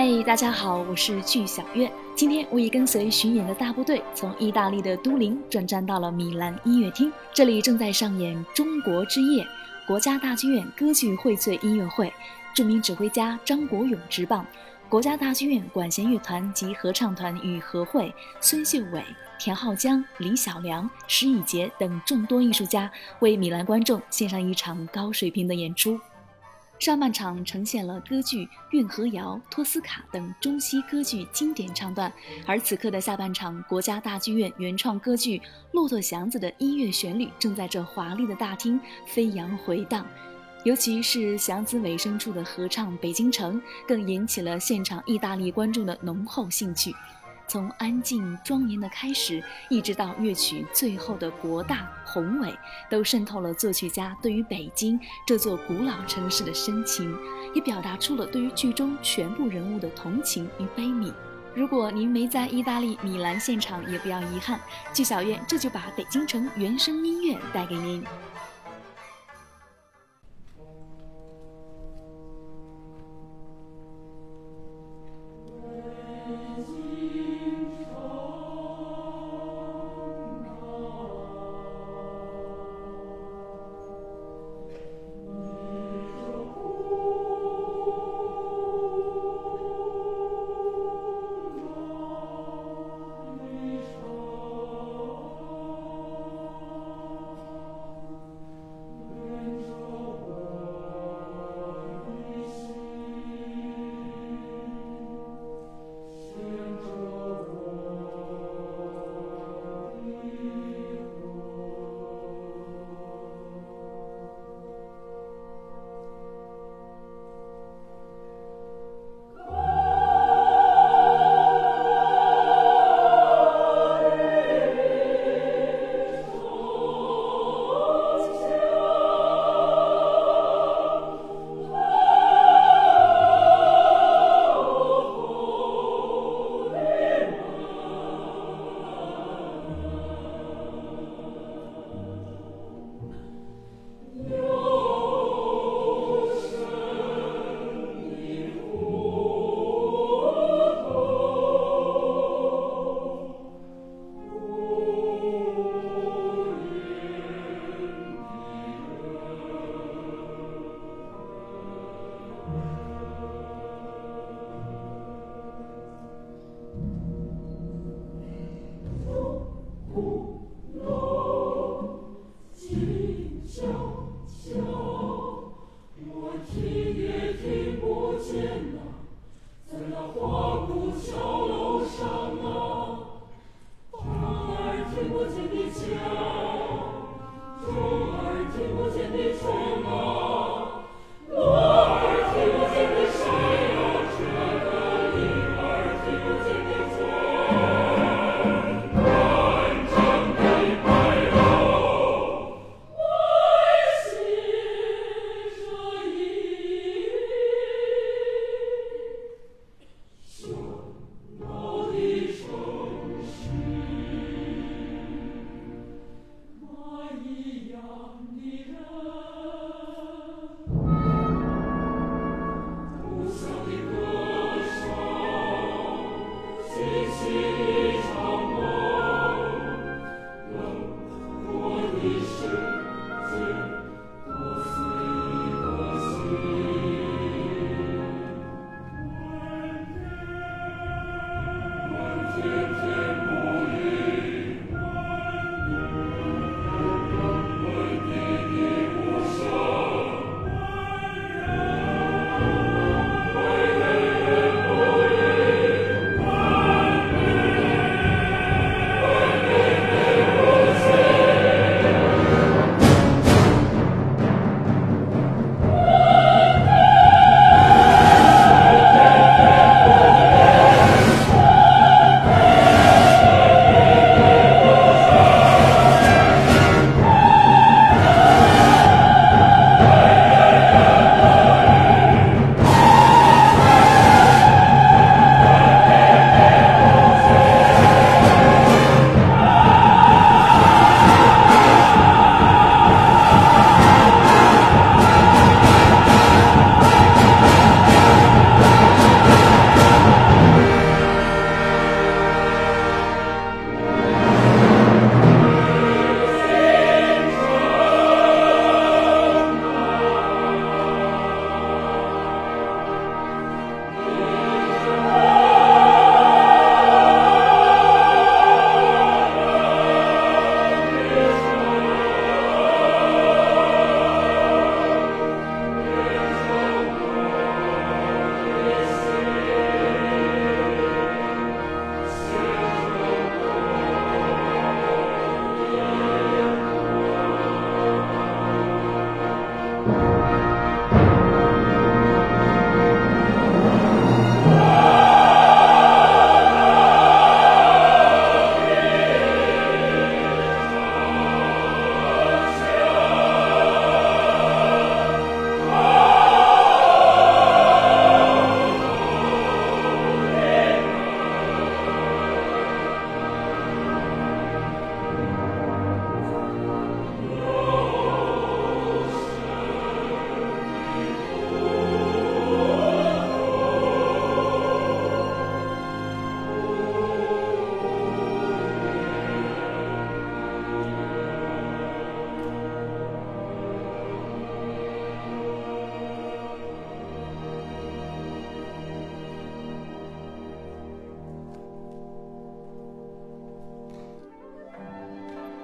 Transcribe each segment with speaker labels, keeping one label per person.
Speaker 1: 嗨，大家好，我是剧小月。今天我已跟随巡演的大部队，从意大利的都灵转战到了米兰音乐厅。这里正在上演《中国之夜》，国家大剧院歌剧荟萃音乐会，著名指挥家张国勇执棒，国家大剧院管弦乐团及合唱团与合会，孙秀伟、田浩江、李小良、石以洁等众多艺术家为米兰观众献上一场高水平的演出。上半场呈现了歌剧《运河谣》《托斯卡》等中西歌剧经典唱段，而此刻的下半场，国家大剧院原创歌剧《骆驼祥子》的音乐旋律正在这华丽的大厅飞扬回荡，尤其是祥子尾声处的合唱《北京城》，更引起了现场意大利观众的浓厚兴趣。从安静庄严的开始，一直到乐曲最后的博大宏伟，都渗透了作曲家对于北京这座古老城市的深情，也表达出了对于剧中全部人物的同情与悲悯。如果您没在意大利米兰现场，也不要遗憾，剧小院这就把北京城原声音乐带给您。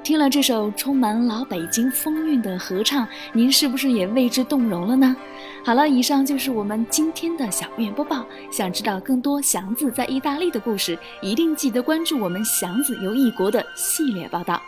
Speaker 1: 听了这首充满老北京风韵的合唱，您是不是也为之动容了呢？好了，以上就是我们今天的小院播报。想知道更多祥子在意大利的故事，一定记得关注我们祥子游异国的系列报道。